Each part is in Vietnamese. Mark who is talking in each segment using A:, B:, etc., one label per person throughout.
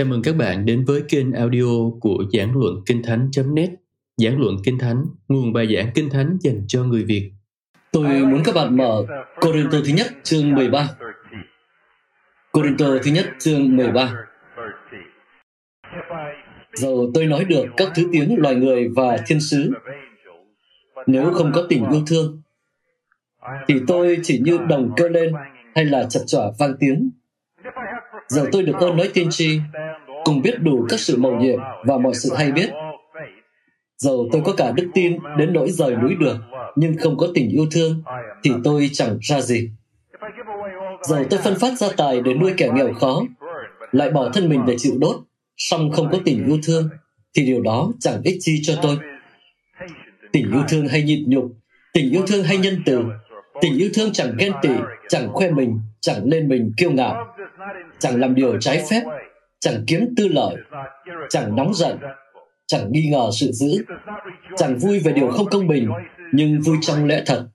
A: Chào mừng các bạn đến với kênh audio của Giảng Luận Kinh Thánh.net Giảng Luận Kinh Thánh, nguồn bài giảng Kinh Thánh dành cho người Việt.
B: Tôi muốn các bạn mở Corinto thứ nhất chương 13 Corinto thứ nhất chương 13 Dầu tôi nói được các thứ tiếng loài người và thiên sứ. Nếu không có tình yêu thương Thì tôi chỉ như đồng cơ lên hay là chập chỏa vang tiếng. Dầu tôi được ơn nói tiên tri cùng biết đủ các sự mầu nhiệm và mọi sự hay biết. Dầu tôi có cả đức tin đến nỗi rời núi được, nhưng không có tình yêu thương, thì tôi chẳng ra gì. Dầu tôi phân phát gia tài để nuôi kẻ nghèo khó, lại bỏ thân mình để chịu đốt, song không có tình yêu thương, thì điều đó chẳng ích chi cho tôi. Tình yêu thương hay nhịn nhục, tình yêu thương hay nhân từ, tình yêu thương chẳng ghen tị, chẳng khoe mình, chẳng lên mình kiêu ngạo, chẳng làm điều trái phép chẳng kiếm tư lợi, chẳng nóng giận, chẳng nghi ngờ sự dữ. Chẳng vui về điều không công bình, nhưng vui trong lẽ thật.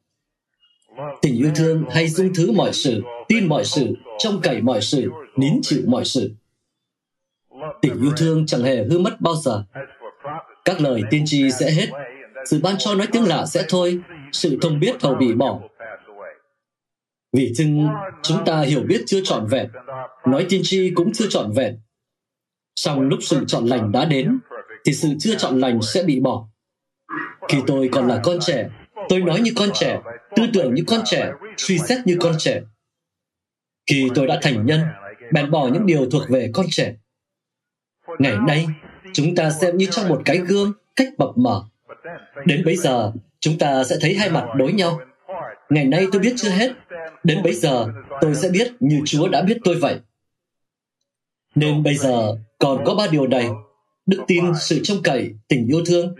B: Tình yêu thương hay dung thứ mọi sự, tin mọi sự, trông cậy mọi sự, nín chịu mọi sự. Tình yêu thương chẳng hề hư mất bao giờ. Các lời tiên tri sẽ hết. Sự ban cho nói tiếng lạ sẽ thôi. Sự thông biết hầu bị bỏ. Vì chừng chúng ta hiểu biết chưa trọn vẹn, nói tiên tri cũng chưa trọn vẹn song lúc sự chọn lành đã đến, thì sự chưa chọn lành sẽ bị bỏ. Khi tôi còn là con trẻ, tôi nói như con trẻ, tư tưởng như con trẻ, suy xét như con trẻ. Khi tôi đã thành nhân, bèn bỏ những điều thuộc về con trẻ. Ngày nay, chúng ta xem như trong một cái gương cách mập mờ. Đến bấy giờ, chúng ta sẽ thấy hai mặt đối nhau. Ngày nay tôi biết chưa hết, đến bấy giờ, tôi sẽ biết như chúa đã biết tôi vậy nên bây giờ còn có ba điều này. Đức tin sự trông cậy tình yêu thương.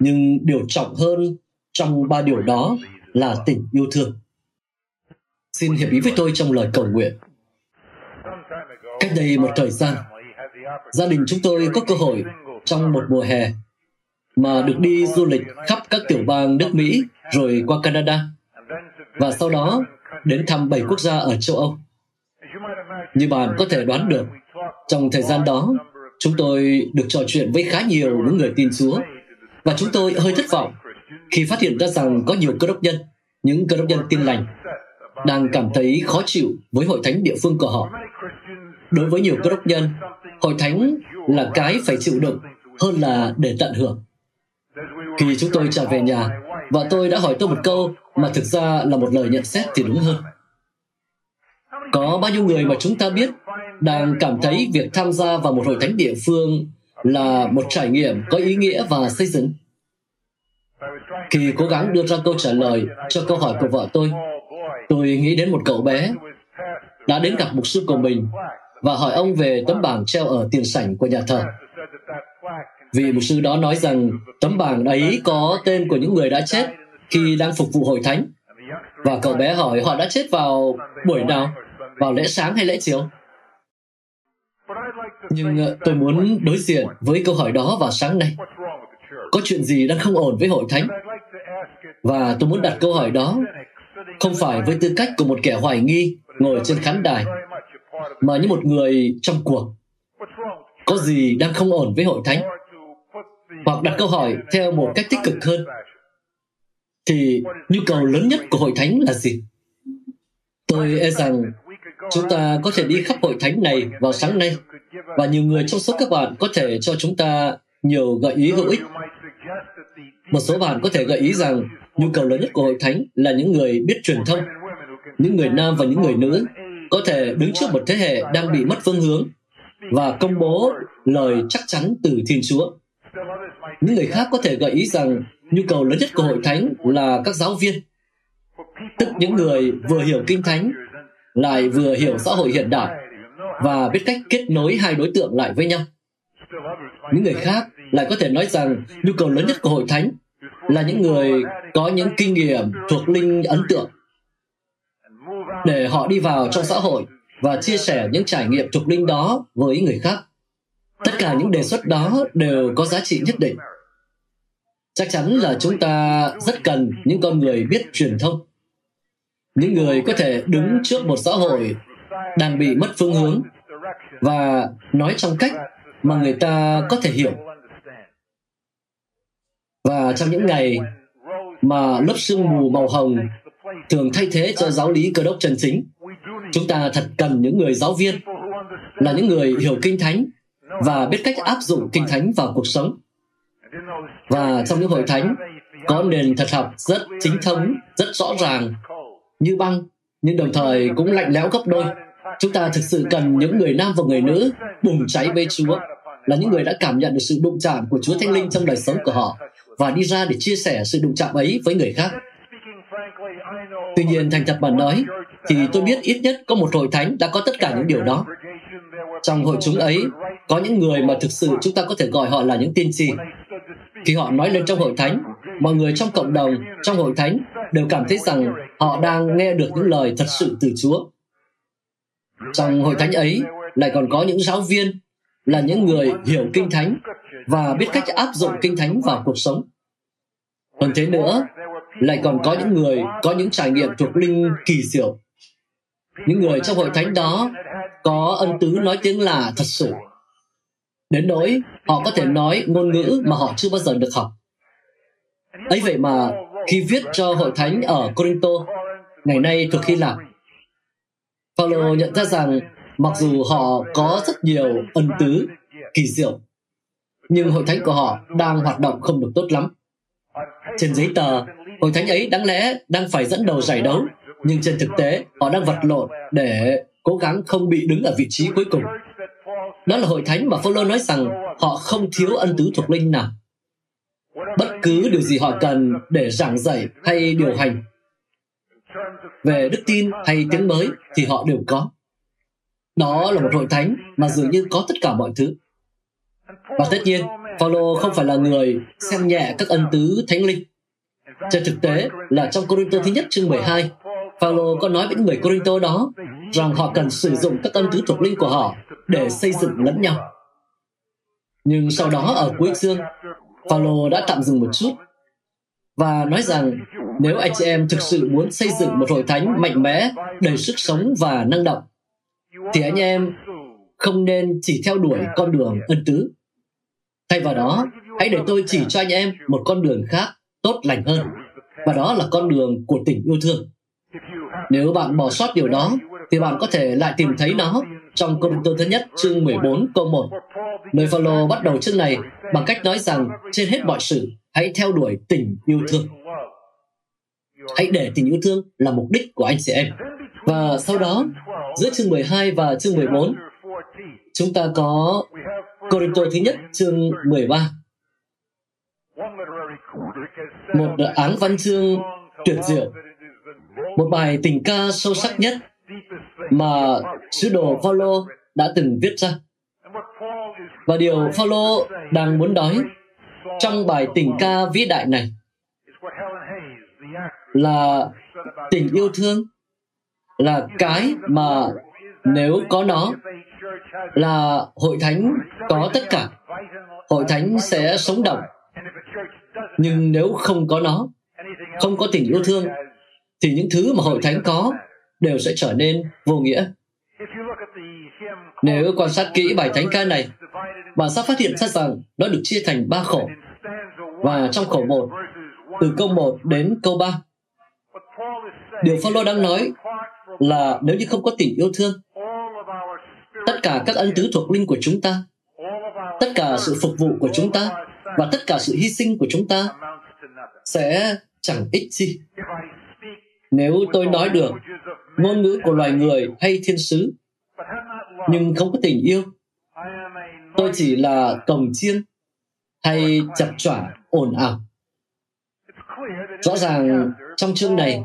B: Nhưng điều trọng hơn trong ba điều đó là tình yêu thương. Xin hiệp ý với tôi trong lời cầu nguyện. Cách đây một thời gian gia đình chúng tôi có cơ hội trong một mùa hè mà được đi du lịch khắp các tiểu bang nước Mỹ rồi qua Canada và sau đó đến thăm bảy quốc gia ở châu Âu. Như bạn có thể đoán được, trong thời gian đó, chúng tôi được trò chuyện với khá nhiều những người tin Chúa và chúng tôi hơi thất vọng khi phát hiện ra rằng có nhiều cơ đốc nhân, những cơ đốc nhân tin lành đang cảm thấy khó chịu với hội thánh địa phương của họ. Đối với nhiều cơ đốc nhân, hội thánh là cái phải chịu đựng hơn là để tận hưởng. Khi chúng tôi trở về nhà, vợ tôi đã hỏi tôi một câu mà thực ra là một lời nhận xét thì đúng hơn. Có bao nhiêu người mà chúng ta biết đang cảm thấy việc tham gia vào một hội thánh địa phương là một trải nghiệm có ý nghĩa và xây dựng? Khi cố gắng đưa ra câu trả lời cho câu hỏi của vợ tôi, tôi nghĩ đến một cậu bé đã đến gặp mục sư của mình và hỏi ông về tấm bảng treo ở tiền sảnh của nhà thờ. Vì mục sư đó nói rằng tấm bảng ấy có tên của những người đã chết khi đang phục vụ hội thánh. Và cậu bé hỏi họ đã chết vào buổi nào? Vào lễ sáng hay lễ chiều? Nhưng ờ, tôi muốn đối diện với câu hỏi đó vào sáng nay. Có chuyện gì đang không ổn với hội thánh? Và tôi muốn đặt câu hỏi đó không phải với tư cách của một kẻ hoài nghi ngồi trên khán đài, mà như một người trong cuộc. Có gì đang không ổn với hội thánh? Hoặc đặt câu hỏi theo một cách tích cực hơn. Thì nhu cầu lớn nhất của hội thánh là gì? Tôi e rằng chúng ta có thể đi khắp hội thánh này vào sáng nay và nhiều người trong số các bạn có thể cho chúng ta nhiều gợi ý hữu ích. Một số bạn có thể gợi ý rằng nhu cầu lớn nhất của hội thánh là những người biết truyền thông, những người nam và những người nữ có thể đứng trước một thế hệ đang bị mất phương hướng và công bố lời chắc chắn từ Thiên Chúa. Những người khác có thể gợi ý rằng nhu cầu lớn nhất của hội thánh là các giáo viên, tức những người vừa hiểu kinh thánh lại vừa hiểu xã hội hiện đại và biết cách kết nối hai đối tượng lại với nhau. Những người khác lại có thể nói rằng nhu cầu lớn nhất của hội thánh là những người có những kinh nghiệm thuộc linh ấn tượng để họ đi vào trong xã hội và chia sẻ những trải nghiệm thuộc linh đó với người khác. Tất cả những đề xuất đó đều có giá trị nhất định. Chắc chắn là chúng ta rất cần những con người biết truyền thông. Những người có thể đứng trước một xã hội đang bị mất phương hướng và nói trong cách mà người ta có thể hiểu. Và trong những ngày mà lớp sương mù màu hồng thường thay thế cho giáo lý cơ đốc chân chính, chúng ta thật cần những người giáo viên là những người hiểu kinh thánh và biết cách áp dụng kinh thánh vào cuộc sống. Và trong những hội thánh có nền thật học rất chính thống, rất rõ ràng, như băng, nhưng đồng thời cũng lạnh lẽo gấp đôi. Chúng ta thực sự cần những người nam và người nữ bùng cháy với Chúa, là những người đã cảm nhận được sự đụng chạm của Chúa Thánh Linh trong đời sống của họ và đi ra để chia sẻ sự đụng chạm ấy với người khác. Tuy nhiên, thành thật mà nói, thì tôi biết ít nhất có một hội thánh đã có tất cả những điều đó. Trong hội chúng ấy, có những người mà thực sự chúng ta có thể gọi họ là những tiên tri. Khi họ nói lên trong hội thánh, mọi người trong cộng đồng, trong hội thánh đều cảm thấy rằng họ đang nghe được những lời thật sự từ Chúa. Trong hội thánh ấy lại còn có những giáo viên là những người hiểu kinh thánh và biết cách áp dụng kinh thánh vào cuộc sống. Hơn thế nữa, lại còn có những người có những trải nghiệm thuộc linh kỳ diệu. Những người trong hội thánh đó có ân tứ nói tiếng là thật sự. Đến nỗi họ có thể nói ngôn ngữ mà họ chưa bao giờ được học. ấy vậy mà khi viết cho hội thánh ở Corinto, ngày nay thuộc Hy Lạp, Paulo nhận ra rằng mặc dù họ có rất nhiều ân tứ kỳ diệu, nhưng hội thánh của họ đang hoạt động không được tốt lắm. Trên giấy tờ, hội thánh ấy đáng lẽ đang phải dẫn đầu giải đấu, nhưng trên thực tế họ đang vật lộn để cố gắng không bị đứng ở vị trí cuối cùng. Đó là hội thánh mà Phaolô nói rằng họ không thiếu ân tứ thuộc linh nào. Bất cứ điều gì họ cần để giảng dạy hay điều hành về đức tin hay tiếng mới thì họ đều có. Đó là một hội thánh mà dường như có tất cả mọi thứ. Và tất nhiên, Phaolô không phải là người xem nhẹ các ân tứ thánh linh. Trên thực tế là trong Corinto thứ nhất chương 12, Phaolô có nói với những người Corinto đó rằng họ cần sử dụng các ân tứ thuộc linh của họ để xây dựng lẫn nhau. Nhưng sau đó ở cuối chương, Phaolô đã tạm dừng một chút và nói rằng nếu anh chị em thực sự muốn xây dựng một hội thánh mạnh mẽ, đầy sức sống và năng động, thì anh em không nên chỉ theo đuổi con đường ân tứ. Thay vào đó, hãy để tôi chỉ cho anh em một con đường khác tốt lành hơn, và đó là con đường của tình yêu thương. Nếu bạn bỏ sót điều đó, thì bạn có thể lại tìm thấy nó trong Công tô thứ nhất chương 14 câu 1. Nơi Phaolô bắt đầu chương này bằng cách nói rằng trên hết mọi sự, hãy theo đuổi tình yêu thương. Hãy để tình yêu thương là mục đích của anh chị em. Và sau đó, giữa chương 12 và chương 14, chúng ta có Corinto thứ nhất chương 13. Một áng văn chương tuyệt diệu, một bài tình ca sâu sắc nhất mà sứ đồ Phaolô đã từng viết ra. Và điều Phaolô đang muốn nói trong bài tình ca vĩ đại này là tình yêu thương, là cái mà nếu có nó, là hội thánh có tất cả. Hội thánh sẽ sống động. Nhưng nếu không có nó, không có tình yêu thương, thì những thứ mà hội thánh có đều sẽ trở nên vô nghĩa. Nếu quan sát kỹ bài thánh ca này bạn sẽ phát hiện ra rằng nó được chia thành ba khổ. Và trong khổ một từ câu 1 đến câu 3 điều Phaolô đang nói là nếu như không có tình yêu thương, tất cả các ân tứ thuộc linh của chúng ta, tất cả sự phục vụ của chúng ta và tất cả sự hy sinh của chúng ta sẽ chẳng ích gì. Nếu tôi nói được ngôn ngữ của loài người hay thiên sứ, nhưng không có tình yêu, tôi chỉ là cồng chiên hay chập chỏa ồn ào rõ ràng, trong chương này,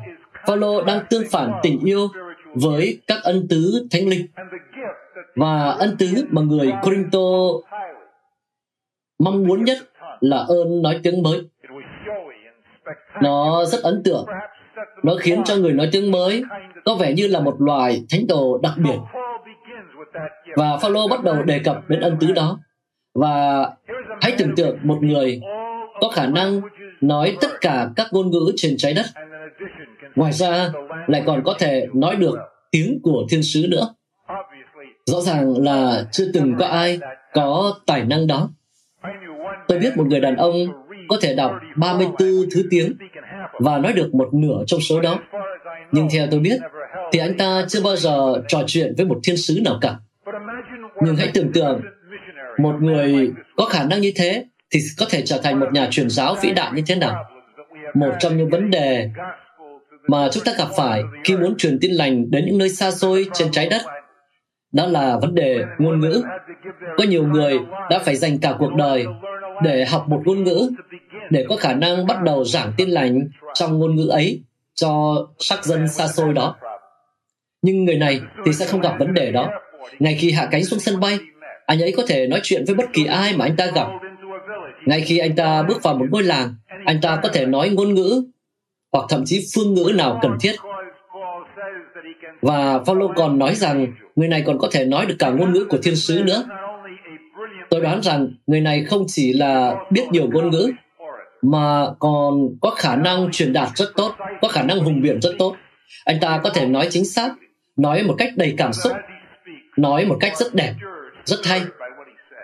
B: Phaolô đang tương phản tình yêu với các ân tứ thánh linh và ân tứ mà người Corinto mong muốn nhất là ơn nói tiếng mới. Nó rất ấn tượng. Nó khiến cho người nói tiếng mới có vẻ như là một loài thánh đồ đặc biệt. Và Phaolô bắt đầu đề cập đến ân tứ đó. Và hãy tưởng tượng một người có khả năng nói tất cả các ngôn ngữ trên trái đất. Ngoài ra, lại còn có thể nói được tiếng của thiên sứ nữa. rõ ràng là chưa từng có ai có tài năng đó tôi biết một người đàn ông có thể đọc 34 thứ tiếng và nói được một nửa trong số đó nhưng theo tôi biết thì anh ta chưa bao giờ trò chuyện với một thiên sứ nào cả nhưng hãy tưởng tượng một người có khả năng như thế thì có thể trở thành một nhà truyền giáo vĩ đại như thế nào? Một trong những vấn đề mà chúng ta gặp phải khi muốn truyền tin lành đến những nơi xa xôi trên trái đất, đó là vấn đề ngôn ngữ. Có nhiều người đã phải dành cả cuộc đời để học một ngôn ngữ, để có khả năng bắt đầu giảng tin lành trong ngôn ngữ ấy cho sắc dân xa xôi đó. Nhưng người này thì sẽ không gặp vấn đề đó. Ngay khi hạ cánh xuống sân bay, anh ấy có thể nói chuyện với bất kỳ ai mà anh ta gặp ngay khi anh ta bước vào một ngôi làng anh ta có thể nói ngôn ngữ hoặc thậm chí phương ngữ nào cần thiết và Paulo còn nói rằng người này còn có thể nói được cả ngôn ngữ của thiên sứ nữa. Tôi đoán rằng người này không chỉ là biết nhiều ngôn ngữ, mà còn có khả năng truyền đạt rất tốt, có khả năng hùng biện rất tốt. Anh ta có thể nói chính xác, nói một cách đầy cảm xúc, nói một cách rất đẹp, rất hay.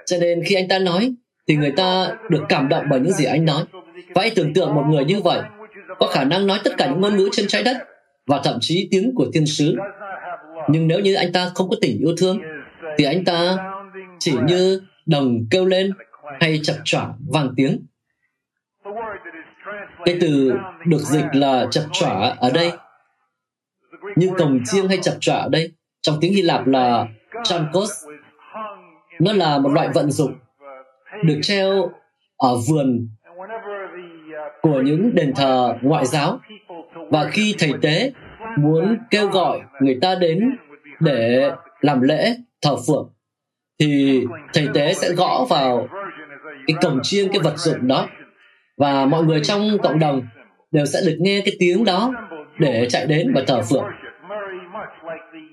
B: Cho nên khi anh ta nói, thì người ta được cảm động bởi những gì anh nói. Và hãy tưởng tượng một người như vậy, có khả năng nói tất cả những ngôn ngữ trên trái đất, và thậm chí tiếng của thiên sứ. Nhưng nếu như anh ta không có tình yêu thương, thì anh ta chỉ như đồng kêu lên hay chập choạng vang tiếng. Cái từ được dịch là chập chỏa ở đây, như cồng chiêng hay chập chỏa ở đây, trong tiếng Hy Lạp là chankos. Nó là một loại vận dụng được treo ở vườn của những đền thờ ngoại giáo. và khi thầy tế muốn kêu gọi người ta đến để làm lễ thờ phượng thì thầy tế sẽ gõ vào cái cổng chiêng cái vật dụng đó. và mọi người trong cộng đồng đều sẽ được nghe cái tiếng đó để chạy đến và thờ phượng.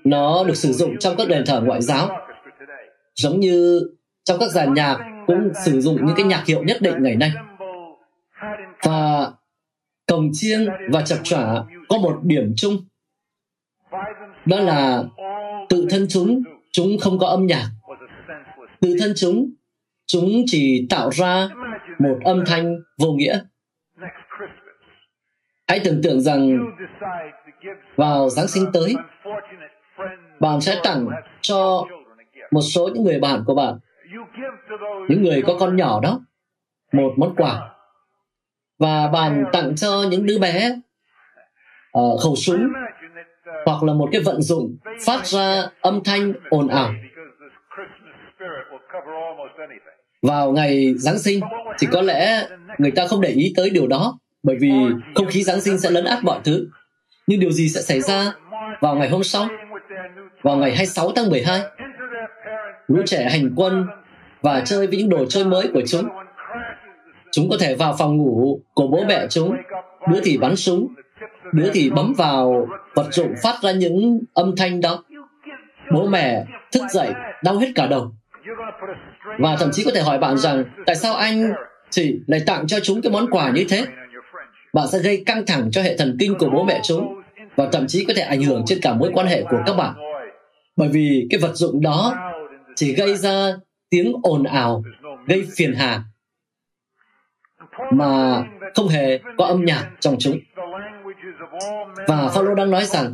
B: nó được sử dụng trong các đền thờ ngoại giáo giống như trong các dàn nhạc cũng sử dụng những cái nhạc hiệu nhất định ngày nay. Và cồng chiêng và chập chỏa có một điểm chung. Đó là tự thân chúng chúng không có âm nhạc. Tự thân chúng chúng chỉ tạo ra một âm thanh vô nghĩa. Hãy tưởng tượng rằng vào giáng sinh tới, bạn sẽ tặng cho một số những người bạn của bạn những người có con nhỏ đó một món quà và bạn tặng cho những đứa bé uh, khẩu súng hoặc là một cái vận dụng phát ra âm thanh ồn ào vào ngày Giáng sinh thì có lẽ người ta không để ý tới điều đó bởi vì không khí Giáng sinh sẽ lấn át mọi thứ. Nhưng điều gì sẽ xảy ra vào ngày hôm sau? Vào ngày 26 tháng 12, lũ trẻ hành quân và chơi với những đồ chơi mới của chúng. Chúng có thể vào phòng ngủ của bố mẹ chúng, đứa thì bắn súng, đứa thì bấm vào vật dụng phát ra những âm thanh đó. Bố mẹ thức dậy đau hết cả đầu. Và thậm chí có thể hỏi bạn rằng tại sao anh chỉ lại tặng cho chúng cái món quà như thế? Bạn sẽ gây căng thẳng cho hệ thần kinh của bố mẹ chúng và thậm chí có thể ảnh hưởng trên cả mối quan hệ của các bạn. Bởi vì cái vật dụng đó chỉ gây ra tiếng ồn ào gây phiền hà mà không hề có âm nhạc trong chúng. Và Phaolô đang nói rằng,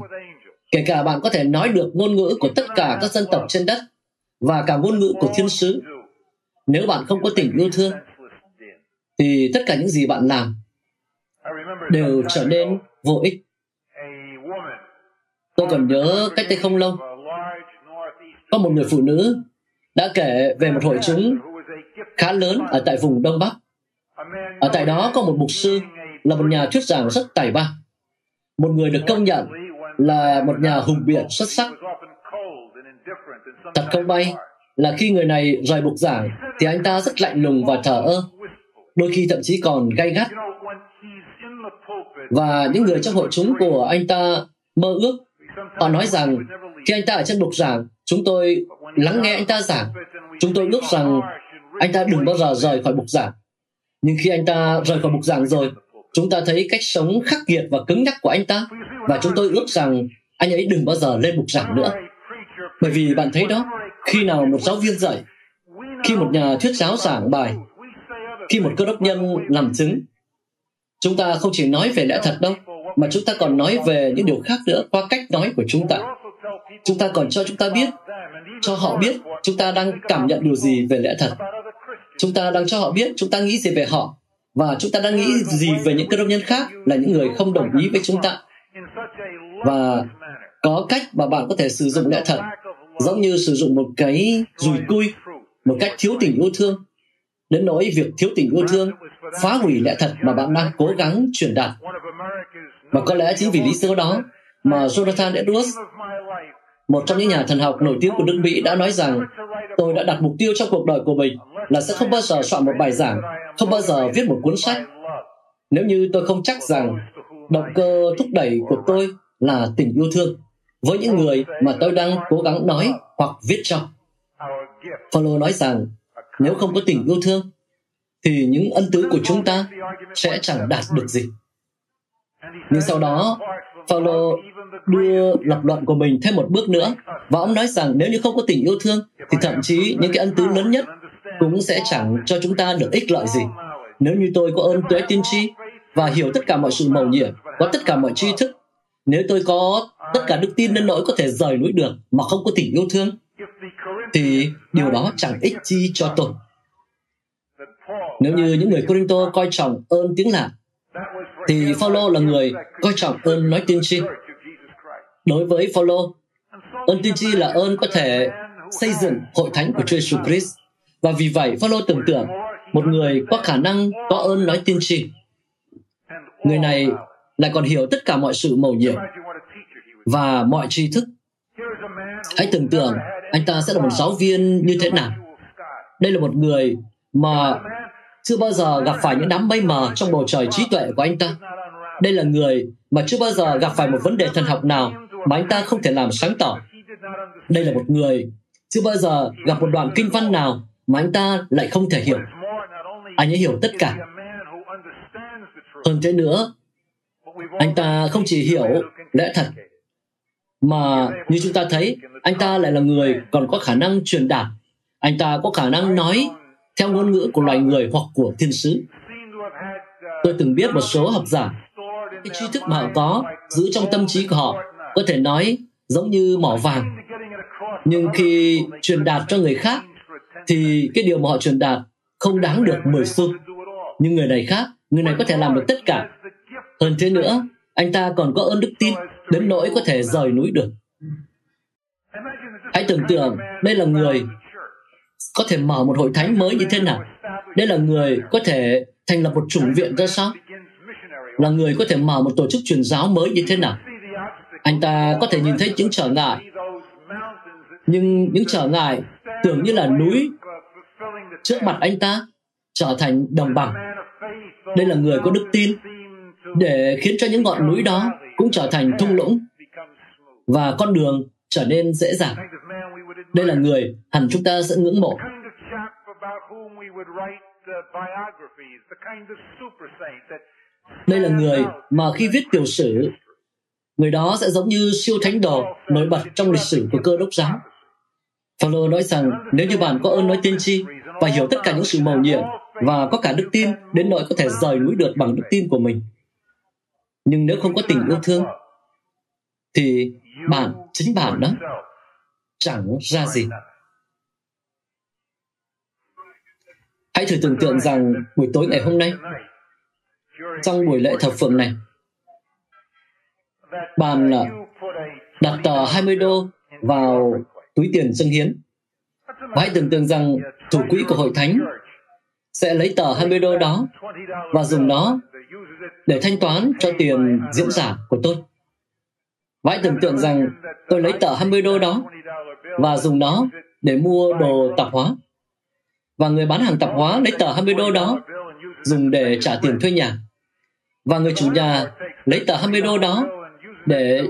B: kể cả bạn có thể nói được ngôn ngữ của tất cả các dân tộc trên đất và cả ngôn ngữ của thiên sứ, nếu bạn không có tình yêu thương, thì tất cả những gì bạn làm đều trở nên vô ích. Tôi còn nhớ cách đây không lâu, có một người phụ nữ đã kể về một hội chứng khá lớn ở tại vùng đông bắc. Ở tại đó có một mục sư là một nhà thuyết giảng rất tài ba. Một người được công nhận là một nhà hùng biện xuất sắc. Thật không may là khi người này rời bục giảng thì anh ta rất lạnh lùng và thờ ơ. Đôi khi thậm chí còn gay gắt. Và những người trong hội chúng của anh ta mơ ước. Họ nói rằng khi anh ta ở trên bục giảng, chúng tôi lắng nghe anh ta giảng. Chúng tôi ước rằng anh ta đừng bao giờ rời khỏi bục giảng. Nhưng khi anh ta rời khỏi bục giảng rồi, chúng ta thấy cách sống khắc nghiệt và cứng nhắc của anh ta. Và chúng tôi ước rằng anh ấy đừng bao giờ lên bục giảng nữa. Bởi vì bạn thấy đó, khi nào một giáo viên dạy, khi một nhà thuyết giáo giảng bài, khi một cơ đốc nhân làm chứng, chúng ta không chỉ nói về lẽ thật đâu, mà chúng ta còn nói về những điều khác nữa qua cách nói của chúng ta. Chúng ta còn cho chúng ta biết cho họ biết chúng ta đang cảm nhận điều gì về lẽ thật. Chúng ta đang cho họ biết chúng ta nghĩ gì về họ. Và chúng ta đang nghĩ gì về những cơ đốc nhân khác là những người không đồng ý với chúng ta. Và có cách mà bạn có thể sử dụng lẽ thật. Giống như sử dụng một cái dùi cui, một cách thiếu tình yêu thương. Đến nỗi việc thiếu tình yêu thương phá hủy lẽ thật mà bạn đang cố gắng truyền đạt. Và có lẽ chính vì lý do đó mà Jonathan Edwards một trong những nhà thần học nổi tiếng của nước Mỹ đã nói rằng tôi đã đặt mục tiêu trong cuộc đời của mình là sẽ không bao giờ soạn một bài giảng, không bao giờ viết một cuốn sách. Nếu như tôi không chắc rằng động cơ thúc đẩy của tôi là tình yêu thương với những người mà tôi đang cố gắng nói hoặc viết cho. Paulo nói rằng nếu không có tình yêu thương thì những ân tứ của chúng ta sẽ chẳng đạt được gì. Nhưng sau đó, Paulo đưa lập luận của mình thêm một bước nữa và ông nói rằng nếu như không có tình yêu thương thì thậm chí những cái ân tứ lớn nhất cũng sẽ chẳng cho chúng ta được ích lợi gì. Nếu như tôi có ơn tuệ tiên tri và hiểu tất cả mọi sự mầu nhiệm, có tất cả mọi tri thức, nếu tôi có tất cả đức tin đến nỗi có thể rời núi được mà không có tình yêu thương, thì điều đó chẳng ích chi cho tôi. Nếu như những người Corinto coi trọng ơn tiếng lạ, thì Phaolô là người coi trọng ơn nói tiên tri. Đối với Phaolô, ơn tiên tri là ơn có thể xây dựng hội thánh của Chúa Jesus Christ. Và vì vậy, Phaolô tưởng tượng một người có khả năng có ơn nói tiên tri. Người này lại còn hiểu tất cả mọi sự mầu nhiệm và mọi tri thức. Hãy tưởng tượng anh ta sẽ là một giáo viên như thế nào. Đây là một người mà chưa bao giờ gặp phải những đám mây mờ trong bầu trời trí tuệ của anh ta. Đây là người mà chưa bao giờ gặp phải một vấn đề thần học nào mà anh ta không thể làm sáng tỏ. Đây là một người chưa bao giờ gặp một đoạn kinh văn nào mà anh ta lại không thể hiểu. Anh ấy hiểu tất cả. Hơn thế nữa, anh ta không chỉ hiểu lẽ thật, mà như chúng ta thấy, anh ta lại là người còn có khả năng truyền đạt. Anh ta có khả năng nói theo ngôn ngữ của loài người hoặc của thiên sứ. Tôi từng biết một số học giả, cái tri thức mà họ có giữ trong tâm trí của họ có thể nói giống như mỏ vàng. Nhưng khi truyền đạt cho người khác, thì cái điều mà họ truyền đạt không đáng được 10 xu. Nhưng người này khác, người này có thể làm được tất cả. Hơn thế nữa, anh ta còn có ơn đức tin đến nỗi có thể rời núi được. Hãy tưởng tượng, đây là người có thể mở một hội thánh mới như thế nào? Đây là người có thể thành lập một chủng viện ra sao? Là người có thể mở một tổ chức truyền giáo mới như thế nào? Anh ta có thể nhìn thấy những trở ngại. Nhưng những trở ngại tưởng như là núi trước mặt anh ta trở thành đồng bằng. Đây là người có đức tin để khiến cho những ngọn núi đó cũng trở thành thung lũng và con đường trở nên dễ dàng đây là người hẳn chúng ta sẽ ngưỡng mộ. Đây là người mà khi viết tiểu sử, người đó sẽ giống như siêu thánh đồ nổi bật trong lịch sử của cơ đốc giáo. Phaolô nói rằng nếu như bạn có ơn nói tiên tri và hiểu tất cả những sự mầu nhiệm và có cả đức tin đến nỗi có thể rời núi được bằng đức tin của mình. Nhưng nếu không có tình yêu thương thì bạn, chính bạn đó chẳng ra gì. Hãy thử tưởng tượng rằng buổi tối ngày hôm nay, trong buổi lễ thờ phượng này, bạn đặt tờ 20 đô vào túi tiền dâng hiến. Và hãy tưởng tượng rằng thủ quỹ của hội thánh sẽ lấy tờ 20 đô đó và dùng nó để thanh toán cho tiền diễn giả của tôi. Và hãy tưởng tượng rằng tôi lấy tờ 20 đô đó và dùng nó để mua đồ tạp hóa. Và người bán hàng tạp hóa lấy tờ 20 đô đó, dùng để trả tiền thuê nhà. Và người chủ nhà lấy tờ 20 đô đó để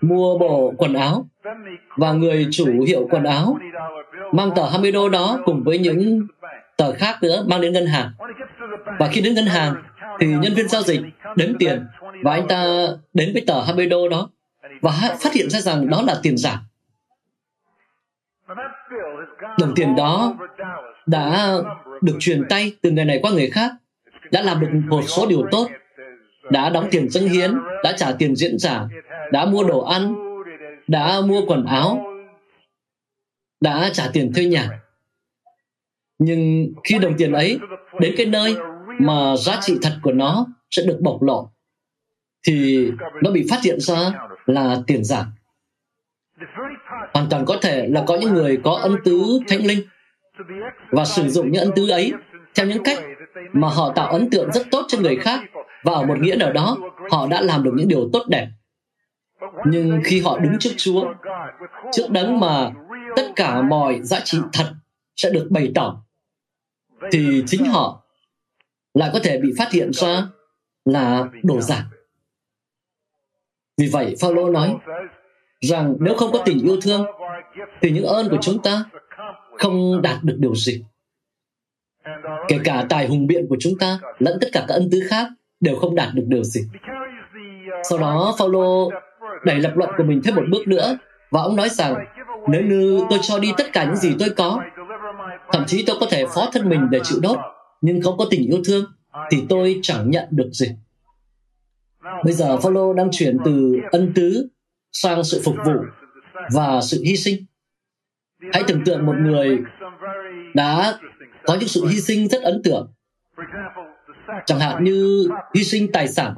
B: mua bộ quần áo. Và người chủ hiệu quần áo mang tờ 20 đô đó cùng với những tờ khác nữa mang đến ngân hàng. Và khi đến ngân hàng thì nhân viên giao dịch đếm tiền và anh ta đến với tờ 20 đô đó và phát hiện ra rằng đó là tiền giả Đồng tiền đó đã được truyền tay từ người này qua người khác, đã làm được một số điều tốt, đã đóng tiền dâng hiến, đã trả tiền diễn giả, đã mua đồ ăn, đã mua quần áo, đã trả tiền thuê nhà. Nhưng khi đồng tiền ấy đến cái nơi mà giá trị thật của nó sẽ được bộc lộ, thì nó bị phát hiện ra là tiền giả. Hoàn toàn có thể là có những người có ân tứ thánh linh và sử dụng những ân tứ ấy theo những cách mà họ tạo ấn tượng rất tốt cho người khác và ở một nghĩa nào đó, họ đã làm được những điều tốt đẹp. Nhưng khi họ đứng trước chúa, trước đấng mà tất cả mọi giá trị thật sẽ được bày tỏ, thì chính họ lại có thể bị phát hiện ra là đồ giả. Vì vậy Phaolô nói rằng nếu không có tình yêu thương, thì những ơn của chúng ta không đạt được điều gì. Kể cả tài hùng biện của chúng ta lẫn tất cả các ân tứ khác đều không đạt được điều gì. Sau đó, Phaolô đẩy lập luận của mình thêm một bước nữa và ông nói rằng, nếu như tôi cho đi tất cả những gì tôi có, thậm chí tôi có thể phó thân mình để chịu đốt nhưng không có tình yêu thương, thì tôi chẳng nhận được gì. Bây giờ Phaolô đang chuyển từ ân tứ sang sự phục vụ và sự hy sinh. Hãy tưởng tượng một người đã có những sự hy sinh rất ấn tượng. Chẳng hạn như hy sinh tài sản.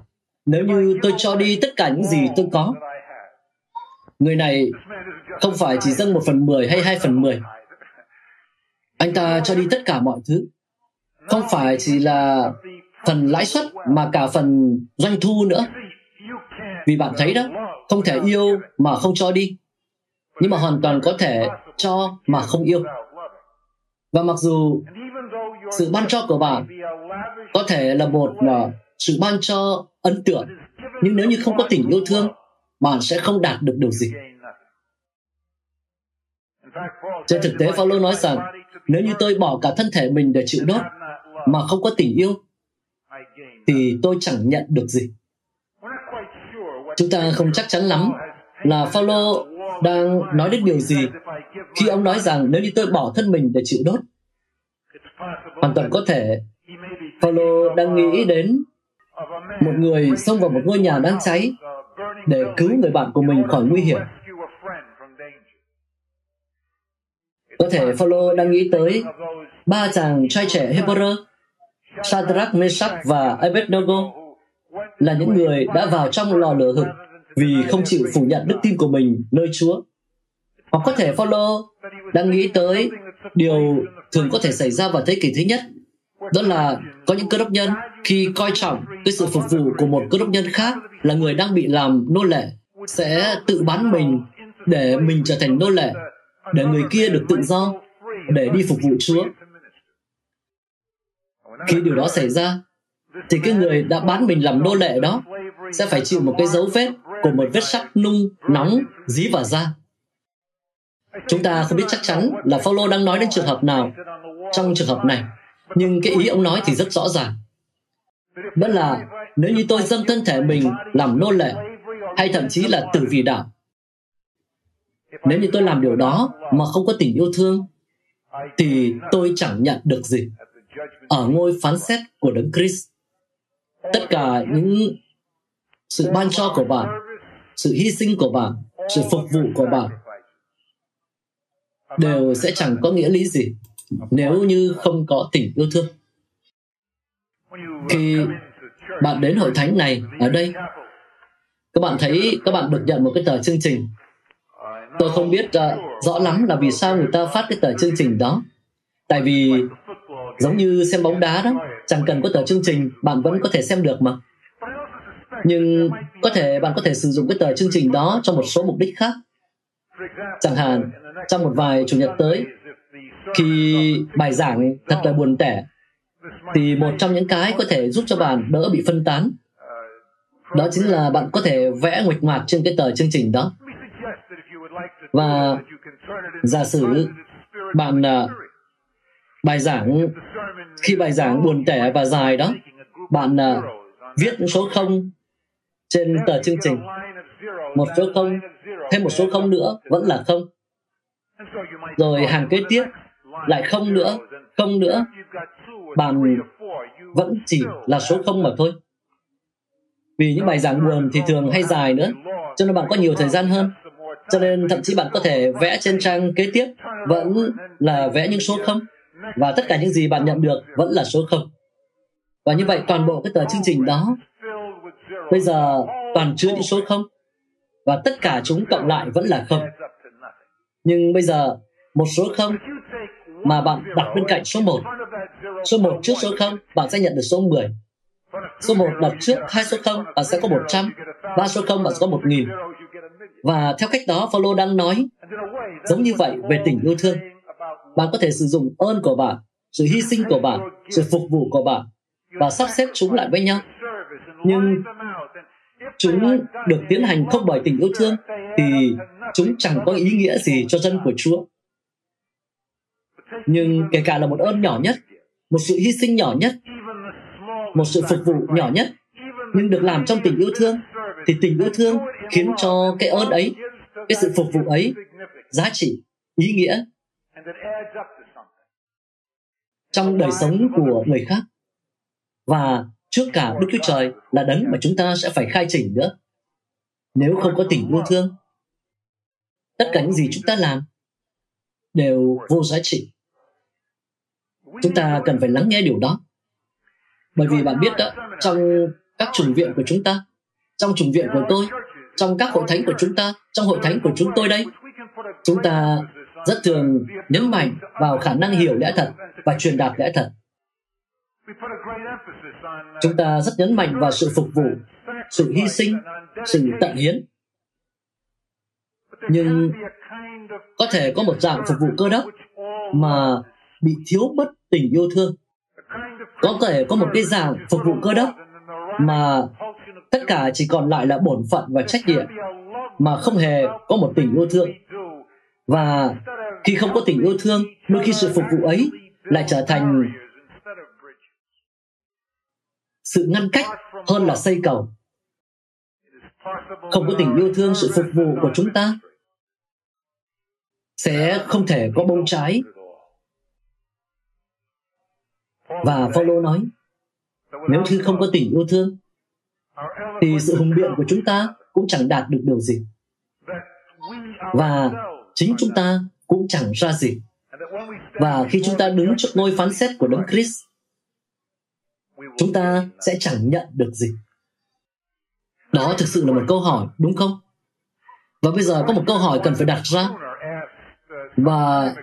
B: Nếu như tôi cho đi tất cả những gì tôi có, người này không phải chỉ dâng một phần mười hay hai phần mười. Anh ta cho đi tất cả mọi thứ. Không phải chỉ là phần lãi suất mà cả phần doanh thu nữa vì bạn thấy đó không thể yêu mà không cho đi. Nhưng mà hoàn toàn có thể cho mà không yêu. Và mặc dù sự ban cho của bạn có thể là một uh, sự ban cho ấn tượng nhưng nếu như không có tình yêu thương bạn sẽ không đạt được điều gì. Trên thực tế Phaolô nói rằng nếu như tôi bỏ cả thân thể mình để chịu đốt mà không có tình yêu thì tôi chẳng nhận được gì chúng ta không chắc chắn lắm là Phaolô đang nói đến điều gì khi ông nói rằng nếu như tôi bỏ thân mình để chịu đốt hoàn toàn có thể Phaolô đang nghĩ đến một người xông vào một ngôi nhà đang cháy để cứu người bạn của mình khỏi nguy hiểm. Có thể Phaolô đang nghĩ tới ba chàng trai trẻ Hebrew, Shadrach, Meshach và Abednego là những người đã vào trong lò lửa hực vì không chịu phủ nhận đức tin của mình nơi Chúa. Hoặc có thể follow đang nghĩ tới điều thường có thể xảy ra vào thế kỷ thứ nhất đó là có những cơ đốc nhân khi coi trọng cái sự phục vụ của một cơ đốc nhân khác là người đang bị làm nô lệ sẽ tự bán mình để mình trở thành nô lệ để người kia được tự do để đi phục vụ Chúa. Khi điều đó xảy ra, thì cái người đã bán mình làm nô lệ đó sẽ phải chịu một cái dấu vết của một vết sắt nung nóng dí vào da. Chúng ta không biết chắc chắn là Phaolô đang nói đến trường hợp nào trong trường hợp này, nhưng cái ý ông nói thì rất rõ ràng. Đó là nếu như tôi dâng thân thể mình làm nô lệ hay thậm chí là tử vì đạo, nếu như tôi làm điều đó mà không có tình yêu thương thì tôi chẳng nhận được gì ở ngôi phán xét của đấng Christ. Tất cả những sự ban cho của bạn, sự hy sinh của bạn, sự phục vụ của bạn đều sẽ chẳng có nghĩa lý gì nếu như không có tình yêu thương. Khi bạn đến hội thánh này ở đây các bạn thấy các bạn được nhận một cái tờ chương trình. Tôi không biết uh, rõ lắm là vì sao người ta phát cái tờ chương trình đó. Tại vì giống như xem bóng đá đó, chẳng cần có tờ chương trình, bạn vẫn có thể xem được mà. Nhưng có thể bạn có thể sử dụng cái tờ chương trình đó cho một số mục đích khác. Chẳng hạn, trong một vài chủ nhật tới, khi bài giảng thật là buồn tẻ, thì một trong những cái có thể giúp cho bạn đỡ bị phân tán. Đó chính là bạn có thể vẽ nguệch ngoạc trên cái tờ chương trình đó. Và giả sử bạn à, bài giảng khi bài giảng buồn tẻ và dài đó bạn uh, viết số không trên tờ chương trình một số không thêm một số không nữa vẫn là không rồi hàng kế tiếp lại không nữa, không nữa. Bạn vẫn chỉ là số không mà thôi. Vì những bài giảng buồn thì thường hay dài nữa, cho nên bạn có nhiều thời gian hơn. Cho nên thậm chí bạn có thể vẽ trên trang kế tiếp vẫn là vẽ những số không và tất cả những gì bạn nhận được vẫn là số 0. Và như vậy toàn bộ cái tờ chương trình đó bây giờ toàn chứa những số 0 và tất cả chúng cộng lại vẫn là 0. Nhưng bây giờ một số 0 mà bạn đặt bên cạnh số 1. Số 1 trước số 0, bạn sẽ nhận được số 10. Số 1 đặt trước hai số 0, bạn sẽ có 100. Ba số 0, bạn sẽ có 1.000. Và theo cách đó, Paulo đang nói, giống như vậy về tình yêu thương. Bạn có thể sử dụng ơn của bạn, sự hy sinh của bạn, sự phục vụ của bạn và sắp xếp chúng lại với nhau. Nhưng chúng được tiến hành không bởi tình yêu thương thì chúng chẳng có ý nghĩa gì cho dân của Chúa. Nhưng kể cả là một ơn nhỏ nhất, một sự hy sinh nhỏ nhất, một sự phục vụ nhỏ nhất, nhưng được làm trong tình yêu thương, thì tình yêu thương khiến cho cái ơn ấy, cái sự phục vụ ấy giá trị, ý nghĩa trong đời sống của người khác. Và trước cả Đức Chúa Trời là đấng mà chúng ta sẽ phải khai trình nữa. Nếu không có tình yêu thương, tất cả những gì chúng ta làm đều vô giá trị. Chúng ta cần phải lắng nghe điều đó. Bởi vì bạn biết đó, trong các chủng viện của chúng ta, trong chủng viện của tôi, trong các hội thánh của chúng ta, trong hội thánh của chúng tôi đây, chúng ta rất thường nhấn mạnh vào khả năng hiểu lẽ thật và truyền đạt lẽ thật. Chúng ta rất nhấn mạnh vào sự phục vụ, sự hy sinh, sự tận hiến. Nhưng có thể có một dạng phục vụ cơ đốc mà bị thiếu mất tình yêu thương. Có thể có một cái dạng phục vụ cơ đốc mà tất cả chỉ còn lại là bổn phận và trách nhiệm mà không hề có một tình yêu thương. Và khi không có tình yêu thương, đôi khi sự phục vụ ấy lại trở thành sự ngăn cách hơn là xây cầu. Không có tình yêu thương sự phục vụ của chúng ta sẽ không thể có bông trái. Và Paulo nói, nếu như không có tình yêu thương, thì sự hùng biện của chúng ta cũng chẳng đạt được điều gì. Và chính chúng ta cũng chẳng ra gì. Và khi chúng ta đứng trước ngôi phán xét của Đấng Christ, chúng ta sẽ chẳng nhận được gì. Đó thực sự là một câu hỏi, đúng không? Và bây giờ có một câu hỏi cần phải đặt ra. Và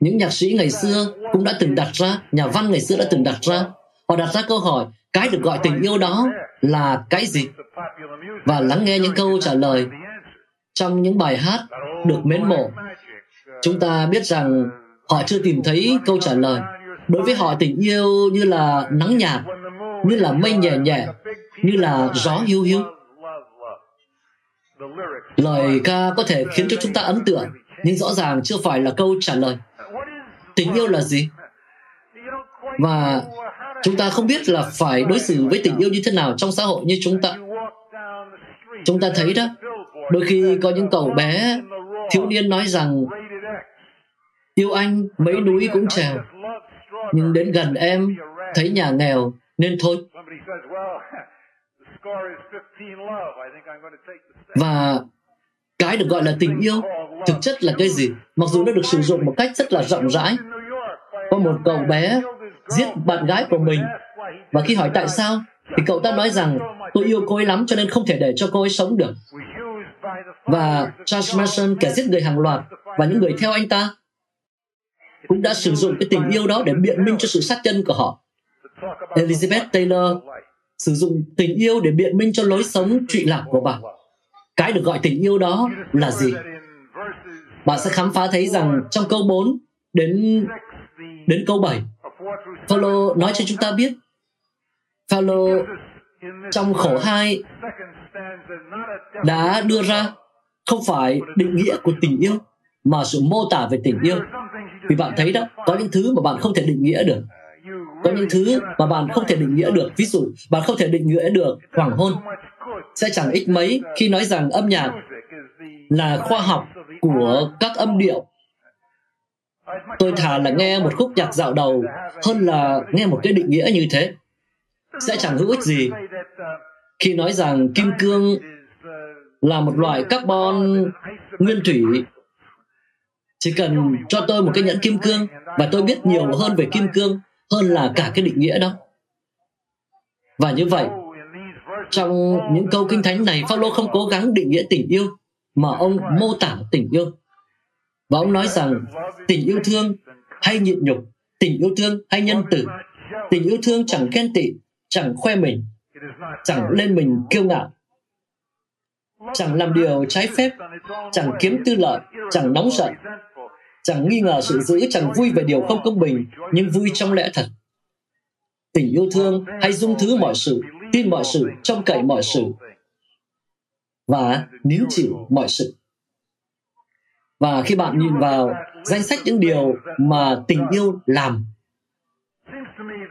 B: những nhạc sĩ ngày xưa cũng đã từng đặt ra, nhà văn ngày xưa đã từng đặt ra. Họ đặt ra câu hỏi, cái được gọi tình yêu đó là cái gì? Và lắng nghe những câu trả lời trong những bài hát được mến mộ. Chúng ta biết rằng họ chưa tìm thấy câu trả lời. Đối với họ tình yêu như là nắng nhạt, như là mây nhẹ nhẹ, như là gió hiu hiu. Lời ca có thể khiến cho chúng ta ấn tượng, nhưng rõ ràng chưa phải là câu trả lời. Tình yêu là gì? Và chúng ta không biết là phải đối xử với tình yêu như thế nào trong xã hội như chúng ta. Chúng ta thấy đó, đôi khi có những cậu bé, thiếu niên nói rằng, yêu anh, mấy núi cũng trèo, nhưng đến gần em, thấy nhà nghèo, nên thôi. Và cái được gọi là tình yêu, thực chất là cái gì? Mặc dù nó được sử dụng một cách rất là rộng rãi, có một cậu bé giết bạn gái của mình, và khi hỏi tại sao, thì cậu ta nói rằng, tôi yêu cô ấy lắm cho nên không thể để cho cô ấy sống được và Charles Manson kẻ giết người hàng loạt và những người theo anh ta cũng đã sử dụng cái tình yêu đó để biện minh cho sự sát nhân của họ. Elizabeth Taylor sử dụng tình yêu để biện minh cho lối sống trụy lạc của bà. Cái được gọi tình yêu đó là gì? Bạn sẽ khám phá thấy rằng trong câu 4 đến đến câu 7, Paulo nói cho chúng ta biết Paulo trong khổ 2 đã đưa ra không phải định nghĩa của tình yêu, mà sự mô tả về tình yêu. Vì bạn thấy đó, có những thứ mà bạn không thể định nghĩa được. Có những thứ mà bạn không thể định nghĩa được. Ví dụ, bạn không thể định nghĩa được hoàng hôn. Sẽ chẳng ích mấy khi nói rằng âm nhạc là khoa học của các âm điệu. Tôi thà là nghe một khúc nhạc dạo đầu hơn là nghe một cái định nghĩa như thế. Sẽ chẳng hữu ích gì khi nói rằng kim cương là một loại carbon nguyên thủy, chỉ cần cho tôi một cái nhẫn kim cương và tôi biết nhiều hơn về kim cương hơn là cả cái định nghĩa đó. Và như vậy, trong những câu kinh thánh này, Phaolô không cố gắng định nghĩa tình yêu, mà ông mô tả tình yêu. Và ông nói rằng tình yêu thương hay nhịn nhục, tình yêu thương hay nhân tử tình yêu thương chẳng khen tị, chẳng khoe mình chẳng lên mình kiêu ngạo. Chẳng làm điều trái phép, chẳng kiếm tư lợi, chẳng nóng giận, chẳng nghi ngờ sự dữ chẳng vui về điều không công bình, nhưng vui trong lẽ thật. Tình yêu thương hay dung thứ mọi sự, tin mọi sự, trông cậy mọi sự, và níu chịu mọi sự. Và khi bạn nhìn vào danh sách những điều mà tình yêu làm,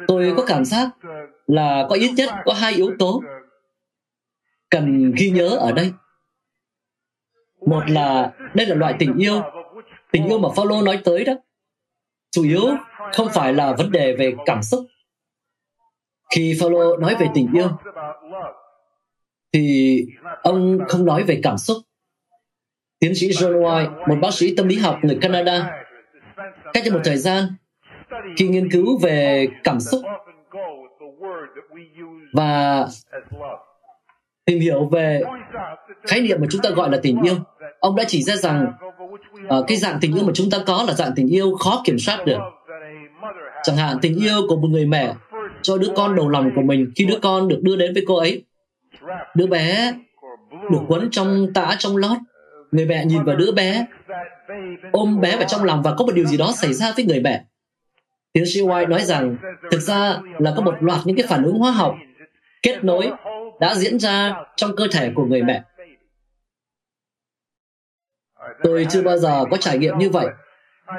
B: tôi có cảm giác là có ít nhất có hai yếu tố cần ghi nhớ ở đây. Một là đây là loại tình yêu tình yêu mà Phaolô nói tới đó. Chủ yếu không phải là vấn đề về cảm xúc. Khi Phaolô nói về tình yêu, thì ông không nói về cảm xúc. Tiến sĩ John White, một bác sĩ tâm lý học người Canada, cách cho một thời gian, khi nghiên cứu về cảm xúc và tìm hiểu về khái niệm mà chúng ta gọi là tình yêu. Ông đã chỉ ra rằng uh, cái dạng tình yêu mà chúng ta có là dạng tình yêu khó kiểm soát được. Chẳng hạn tình yêu của một người mẹ cho đứa con đầu lòng của mình khi đứa con được đưa đến với cô ấy. Đứa bé được quấn trong tã trong lót. Người mẹ nhìn vào đứa bé ôm bé vào trong lòng và có một điều gì đó xảy ra với người mẹ tiến sĩ White nói rằng, thực ra là có một loạt những cái phản ứng hóa học kết nối đã diễn ra trong cơ thể của người mẹ. Tôi chưa bao giờ có trải nghiệm như vậy,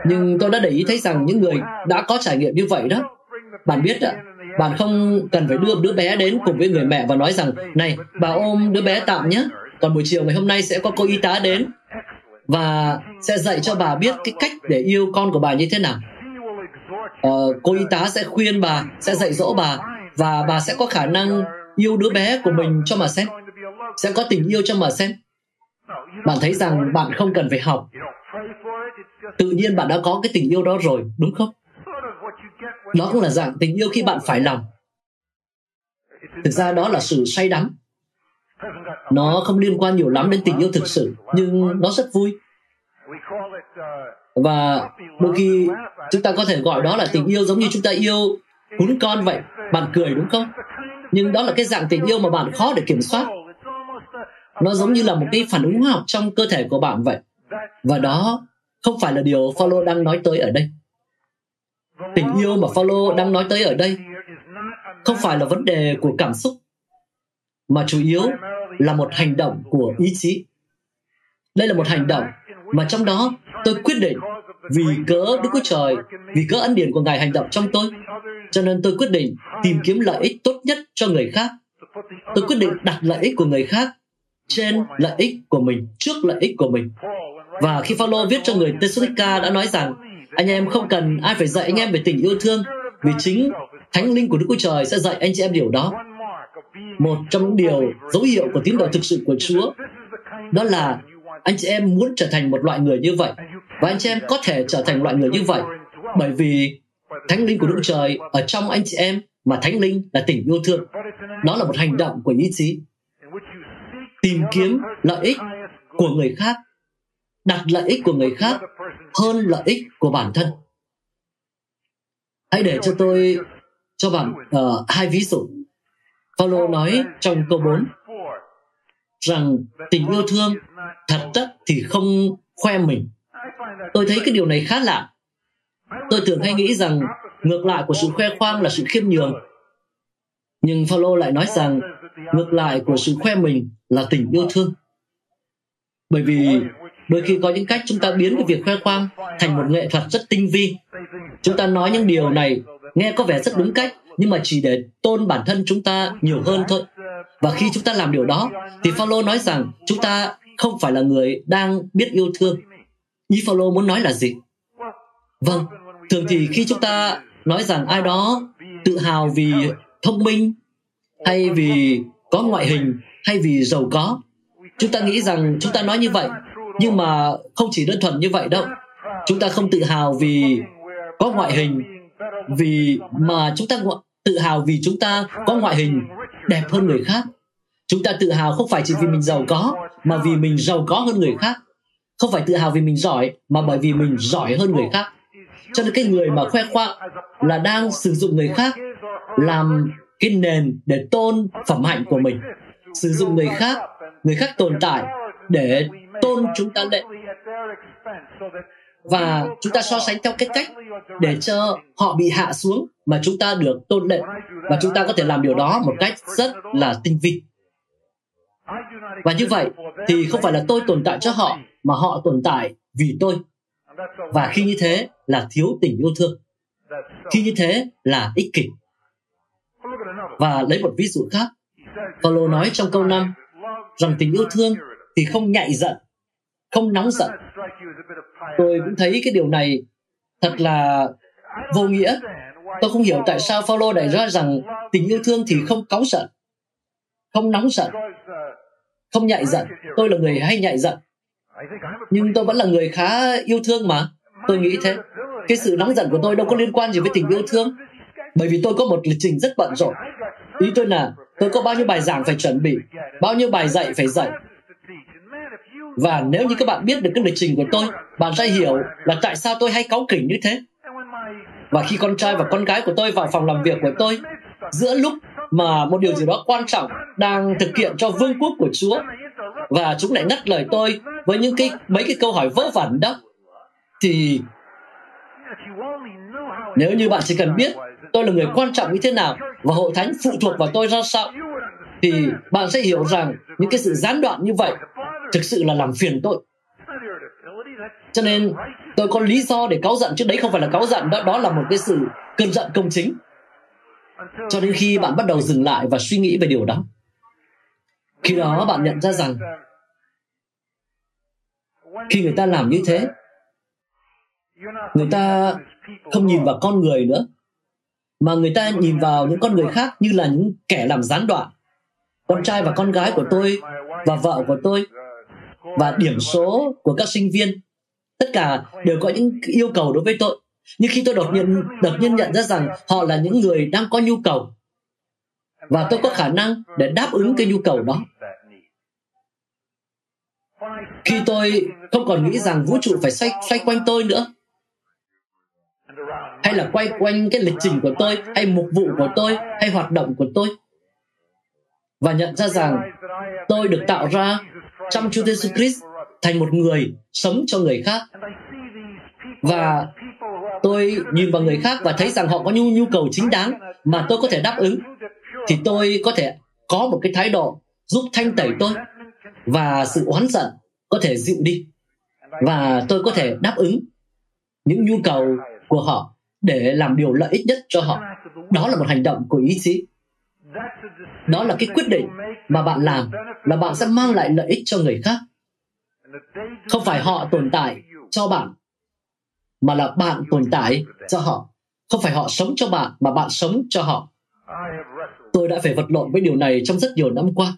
B: nhưng tôi đã để ý thấy rằng những người đã có trải nghiệm như vậy đó. Bạn biết ạ, bạn không cần phải đưa đứa bé đến cùng với người mẹ và nói rằng, này, bà ôm đứa bé tạm nhé, còn buổi chiều ngày hôm nay sẽ có cô y tá đến và sẽ dạy cho bà biết cái cách để yêu con của bà như thế nào uh, cô y tá sẽ khuyên bà sẽ dạy dỗ bà và bà sẽ có khả năng yêu đứa bé của mình cho mà xem. Sẽ có tình yêu cho mà xem. Bạn thấy rằng bạn không cần phải học. Tự nhiên bạn đã có cái tình yêu đó rồi đúng không? Đó cũng là dạng tình yêu khi bạn phải lòng. Thực ra đó là sự say đắm. Nó không liên quan nhiều lắm đến tình yêu thực sự nhưng nó rất vui và đôi khi chúng ta có thể gọi đó là tình yêu giống như chúng ta yêu cún con vậy, bạn cười đúng không? Nhưng đó là cái dạng tình yêu mà bạn khó để kiểm soát. Nó giống như là một cái phản ứng hóa học trong cơ thể của bạn vậy. Và đó không phải là điều Paulo đang nói tới ở đây. Tình yêu mà Paulo đang nói tới ở đây không phải là vấn đề của cảm xúc, mà chủ yếu là một hành động của ý chí. Đây là một hành động mà trong đó tôi quyết định vì cớ Đức Chúa Trời, vì cớ ân điển của Ngài hành động trong tôi, cho nên tôi quyết định tìm kiếm lợi ích tốt nhất cho người khác. Tôi quyết định đặt lợi ích của người khác trên lợi ích của mình, trước lợi ích của mình. Và khi Phaolô viết cho người Thessalonica đã nói rằng anh em không cần ai phải dạy anh em về tình yêu thương vì chính Thánh Linh của Đức Chúa Trời sẽ dạy anh chị em điều đó. Một trong những điều dấu hiệu của tín đồ thực sự của Chúa đó là anh chị em muốn trở thành một loại người như vậy. Và anh chị em có thể trở thành loại người như vậy bởi vì thánh linh của đức trời ở trong anh chị em mà thánh linh là tình yêu thương. Đó là một hành động của ý chí tìm kiếm lợi ích của người khác đặt lợi ích của người khác hơn lợi ích của bản thân. Hãy để cho tôi cho bạn uh, hai ví dụ. Paulo nói trong câu 4 rằng tình yêu thương thật tất thì không khoe mình. Tôi thấy cái điều này khá lạ. Tôi thường hay nghĩ rằng ngược lại của sự khoe khoang là sự khiêm nhường. Nhưng Phaolô lại nói rằng ngược lại của sự khoe mình là tình yêu thương. Bởi vì đôi khi có những cách chúng ta biến cái việc khoe khoang thành một nghệ thuật rất tinh vi. Chúng ta nói những điều này nghe có vẻ rất đúng cách, nhưng mà chỉ để tôn bản thân chúng ta nhiều hơn thôi. Và khi chúng ta làm điều đó, thì Phaolô nói rằng chúng ta không phải là người đang biết yêu thương. Ý Phaolô muốn nói là gì? Vâng, thường thì khi chúng ta nói rằng ai đó tự hào vì thông minh hay vì có ngoại hình hay vì giàu có chúng ta nghĩ rằng chúng ta nói như vậy nhưng mà không chỉ đơn thuần như vậy đâu. Chúng ta không tự hào vì có ngoại hình vì mà chúng ta tự hào vì chúng ta có ngoại hình đẹp hơn người khác. Chúng ta tự hào không phải chỉ vì mình giàu có mà vì mình giàu có hơn người khác. Không phải tự hào vì mình giỏi mà bởi vì mình giỏi hơn người khác. Cho nên cái người mà khoe khoang là đang sử dụng người khác làm cái nền để tôn phẩm hạnh của mình. Sử dụng người khác người khác tồn tại để tôn chúng ta lên. Và chúng ta so sánh theo cái cách để cho họ bị hạ xuống mà chúng ta được tôn lên. Và chúng ta có thể làm điều đó một cách rất là tinh vi và như vậy thì không phải là tôi tồn tại cho họ mà họ tồn tại vì tôi. Và khi như thế là thiếu tình yêu thương. Khi như thế là ích kỷ. Và lấy một ví dụ khác. Paulo nói trong câu 5 rằng tình yêu thương thì không nhạy giận không nóng giận. Tôi cũng thấy cái điều này thật là vô nghĩa. Tôi không hiểu tại sao Paulo đại ra rằng tình yêu thương thì không cáu giận không nóng giận không nhạy giận. Tôi là người hay nhạy giận. Nhưng tôi vẫn là người khá yêu thương mà. Tôi nghĩ thế. Cái sự nóng giận của tôi đâu có liên quan gì với tình yêu thương. Bởi vì tôi có một lịch trình rất bận rộn. Ý tôi là, tôi có bao nhiêu bài giảng phải chuẩn bị, bao nhiêu bài dạy phải dạy. Và nếu như các bạn biết được cái lịch trình của tôi, bạn sẽ hiểu là tại sao tôi hay cáu kỉnh như thế. Và khi con trai và con gái của tôi vào phòng làm việc của tôi, giữa lúc mà một điều gì đó quan trọng đang thực hiện cho vương quốc của Chúa. Và chúng lại ngắt lời tôi với những cái, mấy cái câu hỏi vớ vẩn đó. Thì nếu như bạn chỉ cần biết tôi là người quan trọng như thế nào và hội thánh phụ thuộc vào tôi ra sao, thì bạn sẽ hiểu rằng những cái sự gián đoạn như vậy thực sự là làm phiền tôi. Cho nên tôi có lý do để cáu giận chứ đấy không phải là cáu giận đó đó là một cái sự cơn giận công chính cho đến khi bạn bắt đầu dừng lại và suy nghĩ về điều đó, khi đó bạn nhận ra rằng khi người ta làm như thế, người ta không nhìn vào con người nữa, mà người ta nhìn vào những con người khác như là những kẻ làm gián đoạn. Con trai và con gái của tôi và vợ của tôi và điểm số của các sinh viên, tất cả đều có những yêu cầu đối với tôi nhưng khi tôi đột nhiên đột nhiên nhận ra rằng họ là những người đang có nhu cầu, và tôi có khả năng để đáp ứng cái nhu cầu đó. Khi tôi không còn nghĩ rằng vũ trụ phải xoay xoay quanh tôi nữa, hay là quay quanh cái lịch trình của tôi, hay mục vụ của tôi, hay hoạt động của tôi, và nhận ra rằng tôi được tạo ra trong Chúa Jesus Christ thành một người sống cho người khác, và tôi nhìn vào người khác và thấy rằng họ có nhu nhu cầu chính đáng mà tôi có thể đáp ứng, thì tôi có thể có một cái thái độ giúp thanh tẩy tôi và sự oán giận có thể dịu đi. Và tôi có thể đáp ứng những nhu cầu của họ để làm điều lợi ích nhất cho họ. Đó là một hành động của ý chí. Đó là cái quyết định mà bạn làm là bạn sẽ mang lại lợi ích cho người khác. Không phải họ tồn tại cho bạn mà là bạn tồn tại cho họ. Không phải họ sống cho bạn, mà bạn sống cho họ. Tôi đã phải vật lộn với điều này trong rất nhiều năm qua.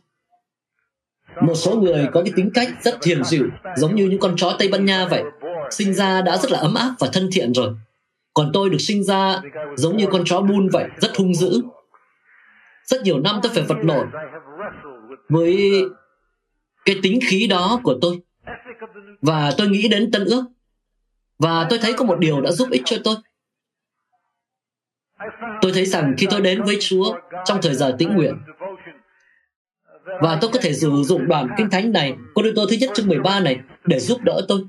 B: Một số người có cái tính cách rất hiền dịu, giống như những con chó tây ban nha vậy. Sinh ra đã rất là ấm áp và thân thiện rồi. Còn tôi được sinh ra giống như con chó bun vậy, rất hung dữ. Rất nhiều năm tôi phải vật lộn với cái tính khí đó của tôi. Và tôi nghĩ đến tân ước và tôi thấy có một điều đã giúp ích cho tôi. Tôi thấy rằng khi tôi đến với chúa trong thời giờ tĩnh nguyện, và tôi có thể sử dụng đoạn kinh thánh này Cô tôi thứ nhất chương 13 này để giúp đỡ tôi.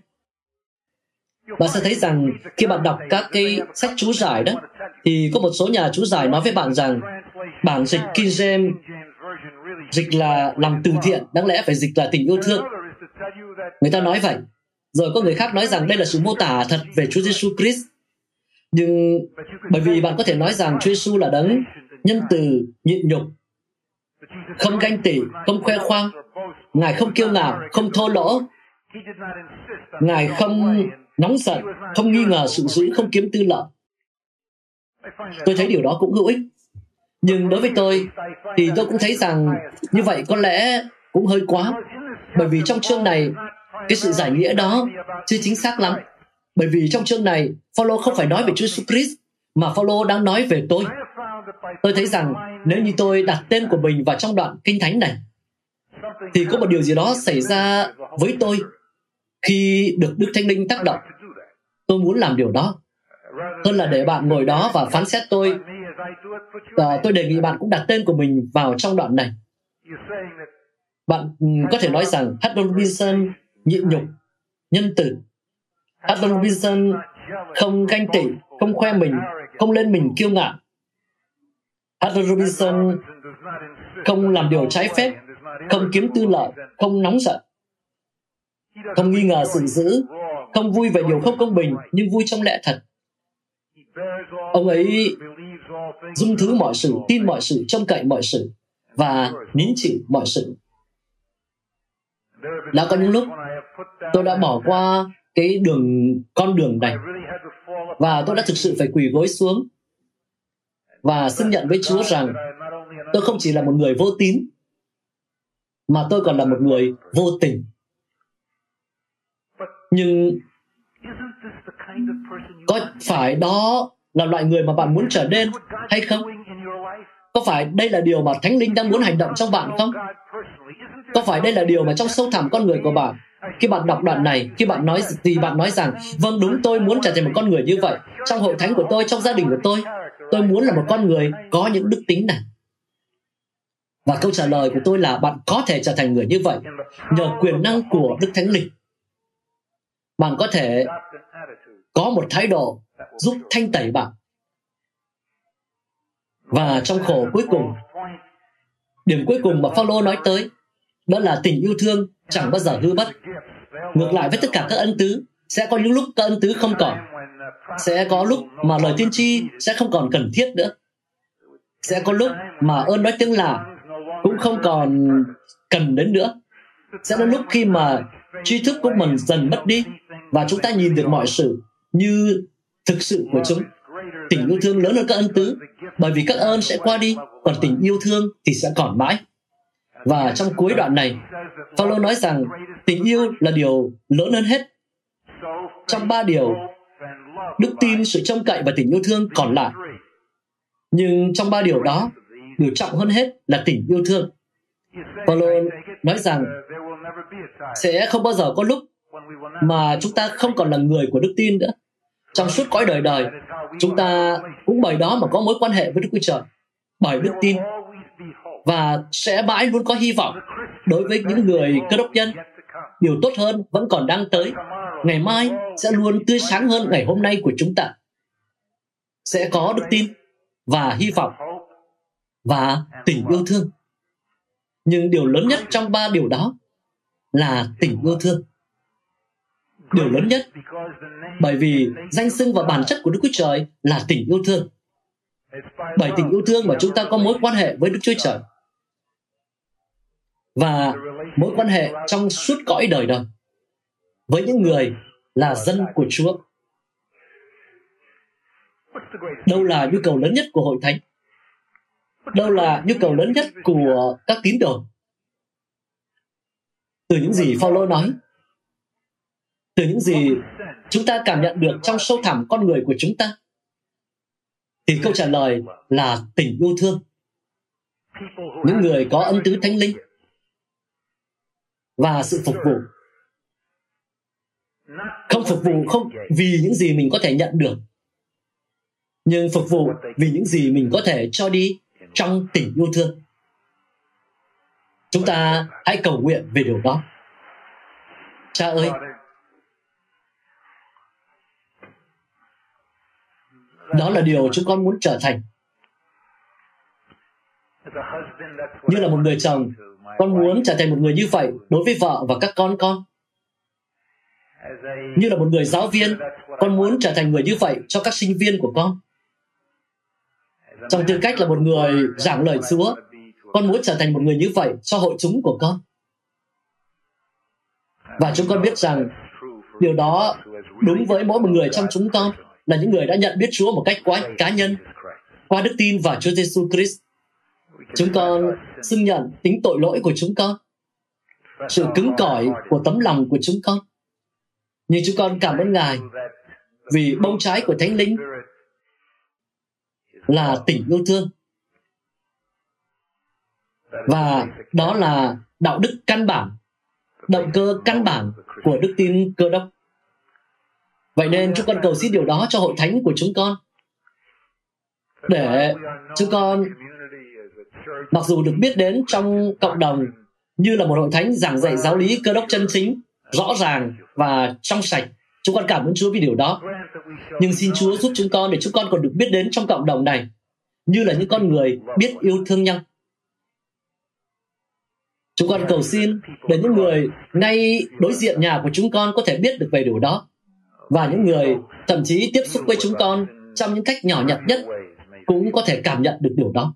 B: Bạn sẽ thấy rằng khi bạn đọc các cái sách chú giải đó, thì có một số nhà chú giải nói với bạn rằng bản dịch King James, dịch là làm từ thiện, đáng lẽ phải dịch là tình yêu thương. Người ta nói vậy rồi có người khác nói rằng đây là sự mô tả thật về Chúa Giêsu Christ nhưng bởi vì bạn có thể nói rằng Chúa Giêsu là đấng nhân từ nhịn nhục không ganh tị không khoe khoang ngài không kiêu ngạo không thô lỗ ngài không nóng giận, không nghi ngờ sự dữ, không kiếm tư lợi. Tôi thấy điều đó cũng hữu ích. Nhưng đối với tôi, thì tôi cũng thấy rằng như vậy có lẽ cũng hơi quá. Bởi vì trong chương này, cái sự giải nghĩa đó chưa chính xác lắm. Bởi vì trong chương này, Phaolô không phải nói về Chúa Jesus Christ, mà Phaolô đang nói về tôi. Tôi thấy rằng nếu như tôi đặt tên của mình vào trong đoạn kinh thánh này, thì có một điều gì đó xảy ra với tôi khi được Đức Thánh Linh tác động. Tôi muốn làm điều đó hơn là để bạn ngồi đó và phán xét tôi. À, tôi đề nghị bạn cũng đặt tên của mình vào trong đoạn này. Bạn ừ, có thể nói rằng Haddon Robinson nhịn nhục, nhân từ. Adam Wilson không ganh tị, không khoe mình, không lên mình kiêu ngạo. Adam Robinson không làm điều trái phép, không kiếm tư lợi, không nóng giận, không nghi ngờ sự dữ, không vui về điều không công bình nhưng vui trong lẽ thật. Ông ấy dung thứ mọi sự, tin mọi sự, trông cậy mọi sự và nín chịu mọi sự. Đã có những lúc tôi đã bỏ qua cái đường, con đường này và tôi đã thực sự phải quỳ gối xuống và xưng nhận với Chúa rằng tôi không chỉ là một người vô tín, mà tôi còn là một người vô tình. Nhưng có phải đó là loại người mà bạn muốn trở nên hay không? Có phải đây là điều mà Thánh Linh đang muốn hành động trong bạn không? Có phải đây là điều mà trong sâu thẳm con người của bạn khi bạn đọc đoạn này, khi bạn nói thì bạn nói rằng vâng đúng tôi muốn trở thành một con người như vậy trong hội thánh của tôi, trong gia đình của tôi, tôi muốn là một con người có những đức tính này. Và câu trả lời của tôi là bạn có thể trở thành người như vậy nhờ quyền năng của Đức Thánh Linh. Bạn có thể có một thái độ giúp thanh tẩy bạn. Và trong khổ cuối cùng, điểm cuối cùng mà Phaolô nói tới đó là tình yêu thương chẳng bao giờ hư mất. Ngược lại với tất cả các ân tứ, sẽ có những lúc các ân tứ không còn. Sẽ có lúc mà lời tiên tri sẽ không còn cần thiết nữa. Sẽ có lúc mà ơn nói tiếng là cũng không còn cần đến nữa. Sẽ có lúc khi mà tri thức của mình dần mất đi và chúng ta nhìn được mọi sự như thực sự của chúng. Tình yêu thương lớn hơn các ân tứ, bởi vì các ơn sẽ qua đi, còn tình yêu thương thì sẽ còn mãi. Và trong cuối đoạn này, Phaolô nói rằng tình yêu là điều lớn hơn hết. Trong ba điều, đức tin, sự trông cậy và tình yêu thương còn lại. Nhưng trong ba điều đó, điều trọng hơn hết là tình yêu thương. Phaolô nói rằng sẽ không bao giờ có lúc mà chúng ta không còn là người của đức tin nữa trong suốt cõi đời đời chúng ta cũng bởi đó mà có mối quan hệ với đức chúa trời bởi đức tin và sẽ mãi luôn có hy vọng. Đối với những người cơ đốc nhân, điều tốt hơn vẫn còn đang tới. Ngày mai sẽ luôn tươi sáng hơn ngày hôm nay của chúng ta. Sẽ có đức tin và hy vọng và tình yêu thương. Nhưng điều lớn nhất trong ba điều đó là tình yêu thương. Điều lớn nhất, bởi vì danh xưng và bản chất của Đức Chúa Trời là tình yêu thương. Bởi tình yêu thương mà chúng ta có mối quan hệ với Đức Chúa Trời. Và mối quan hệ trong suốt cõi đời đời với những người là dân của Chúa. Đâu là nhu cầu lớn nhất của hội thánh? Đâu là nhu cầu lớn nhất của các tín đồ? Từ những gì Phaolô nói, từ những gì chúng ta cảm nhận được trong sâu thẳm con người của chúng ta thì câu trả lời là tình yêu thương những người có ân tứ thánh linh và sự phục vụ. Không phục vụ không vì những gì mình có thể nhận được, nhưng phục vụ vì những gì mình có thể cho đi trong tình yêu thương. Chúng ta hãy cầu nguyện về điều đó. Cha ơi, đó là điều chúng con muốn trở thành. Như là một người chồng con muốn trở thành một người như vậy đối với vợ và các con con? Như là một người giáo viên con muốn trở thành người như vậy cho các sinh viên của con? Trong tư cách là một người giảng lời chúa con muốn trở thành một người như vậy cho hội chúng của con? Và chúng con biết rằng Điều đó đúng với mỗi một người trong chúng con là những người đã nhận biết Chúa một cách quá cá nhân qua đức tin vào Chúa Giêsu Christ. Chúng con xưng nhận tính tội lỗi của chúng con, sự cứng cỏi của tấm lòng của chúng con. Nhưng chúng con cảm ơn Ngài vì bông trái của Thánh Linh là tình yêu thương. Và đó là đạo đức căn bản, động cơ căn bản của đức tin cơ đốc. Vậy nên chúng con cầu xin điều đó cho hội thánh của chúng con. Để chúng con mặc dù được biết đến trong cộng đồng như là một hội thánh giảng dạy giáo lý cơ đốc chân chính, rõ ràng và trong sạch. Chúng con cảm ơn Chúa vì điều đó. Nhưng xin Chúa giúp chúng con để chúng con còn được biết đến trong cộng đồng này như là những con người biết yêu thương nhau. Chúng con cầu xin để những người ngay đối diện nhà của chúng con có thể biết được về điều đó và những người thậm chí tiếp xúc với chúng con trong những cách nhỏ nhặt nhất cũng có thể cảm nhận được điều đó.